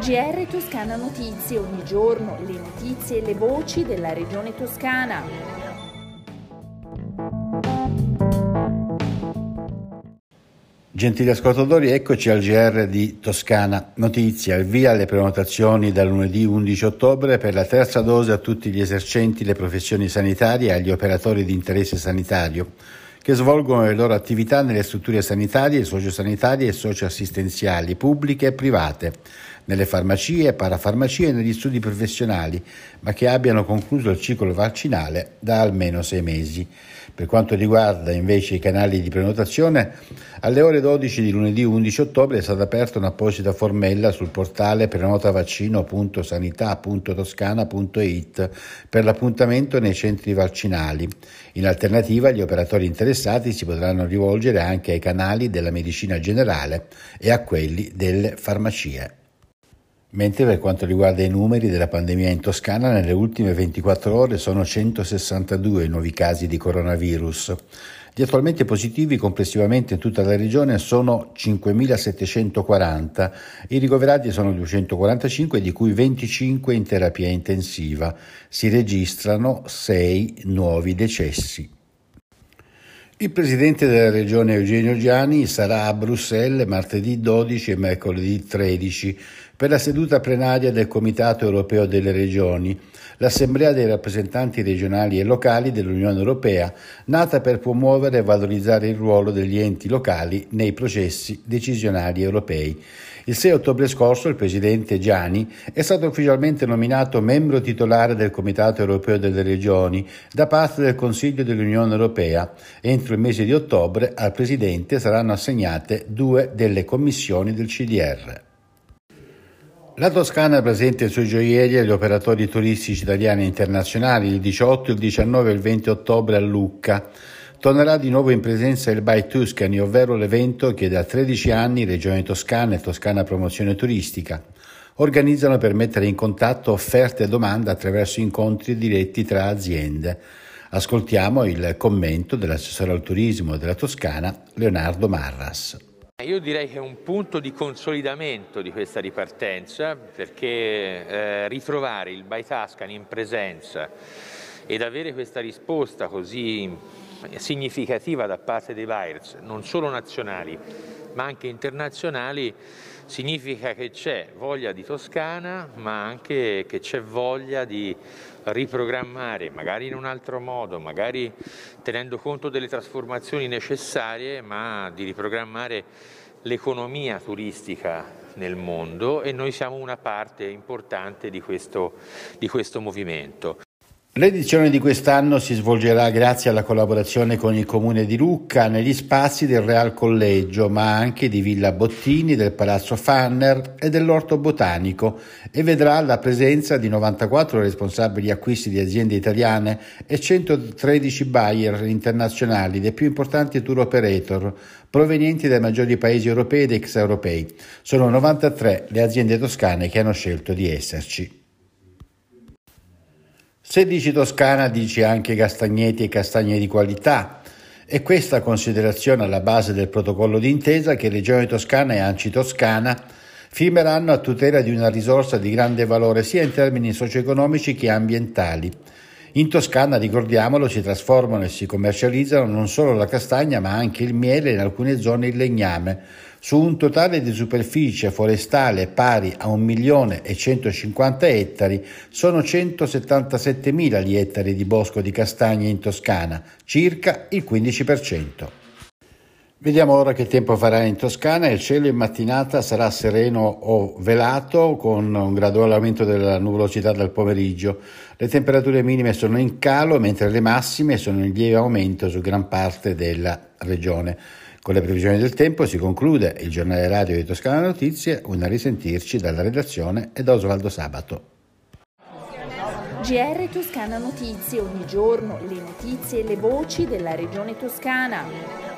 GR Toscana Notizie, ogni giorno le notizie e le voci della regione toscana. Gentili ascoltatori, eccoci al GR di Toscana Notizie, al via le prenotazioni dal lunedì 11 ottobre per la terza dose a tutti gli esercenti le professioni sanitarie e agli operatori di interesse sanitario che svolgono le loro attività nelle strutture sanitarie, sociosanitarie e socioassistenziali, pubbliche e private, nelle farmacie, parafarmacie e negli studi professionali, ma che abbiano concluso il ciclo vaccinale da almeno sei mesi. Per quanto riguarda invece i canali di prenotazione, alle ore 12 di lunedì 11 ottobre è stata aperta un'apposita formella sul portale prenotavaccino.sanità.toscana.it per l'appuntamento nei centri vaccinali. In alternativa, gli operatori interessati si potranno rivolgere anche ai canali della medicina generale e a quelli delle farmacie. Mentre per quanto riguarda i numeri della pandemia in Toscana, nelle ultime 24 ore sono 162 i nuovi casi di coronavirus. Gli attualmente positivi complessivamente in tutta la regione sono 5.740, i ricoverati sono 245 di cui 25 in terapia intensiva. Si registrano 6 nuovi decessi. Il presidente della regione Eugenio Giani sarà a Bruxelles martedì 12 e mercoledì 13 per la seduta plenaria del Comitato europeo delle regioni, l'assemblea dei rappresentanti regionali e locali dell'Unione europea, nata per promuovere e valorizzare il ruolo degli enti locali nei processi decisionali europei. Il 6 ottobre scorso il presidente Gianni è stato ufficialmente nominato membro titolare del Comitato europeo delle regioni da parte del Consiglio dell'Unione europea. Entro il mese di ottobre al presidente saranno assegnate due delle commissioni del CDR. La Toscana presenta i suoi gioielli agli operatori turistici italiani e internazionali il 18, il 19 e il 20 ottobre a Lucca. Tornerà di nuovo in presenza il By Tuscany, ovvero l'evento che da 13 anni Regione Toscana e Toscana Promozione Turistica organizzano per mettere in contatto offerte e domande attraverso incontri diretti tra aziende. Ascoltiamo il commento dell'assessore al turismo della Toscana, Leonardo Marras. Io direi che è un punto di consolidamento di questa ripartenza perché eh, ritrovare il By Tuscany in presenza ed avere questa risposta così significativa da parte dei buyers, non solo nazionali ma anche internazionali, significa che c'è voglia di Toscana ma anche che c'è voglia di riprogrammare, magari in un altro modo, magari tenendo conto delle trasformazioni necessarie, ma di riprogrammare l'economia turistica nel mondo e noi siamo una parte importante di questo, di questo movimento. L'edizione di quest'anno si svolgerà grazie alla collaborazione con il Comune di Lucca negli spazi del Real Collegio, ma anche di Villa Bottini, del Palazzo Fanner e dell'Orto Botanico e vedrà la presenza di 94 responsabili acquisti di aziende italiane e 113 buyer internazionali dei più importanti tour operator provenienti dai maggiori paesi europei ed extraeuropei. Sono 93 le aziende toscane che hanno scelto di esserci. Se dici Toscana dici anche castagneti e castagne di qualità. E questa considerazione alla base del protocollo d'intesa che Regione Toscana e Anci Toscana firmeranno a tutela di una risorsa di grande valore sia in termini socio-economici che ambientali. In Toscana, ricordiamolo, si trasformano e si commercializzano non solo la castagna ma anche il miele e in alcune zone il legname, su un totale di superficie forestale pari a 1 milione e 150 ettari, sono 177.000 gli ettari di bosco di castagne in Toscana, circa il 15%. Vediamo ora che tempo farà in Toscana. Il cielo in mattinata sarà sereno o velato con un graduale aumento della nuvolosità dal pomeriggio. Le temperature minime sono in calo mentre le massime sono in lieve aumento su gran parte della regione. Con le previsioni del tempo si conclude il giornale radio di Toscana Notizie, una risentirci dalla redazione e da Osvaldo Sabato. GR Toscana Notizie, ogni giorno le notizie e le voci della regione toscana.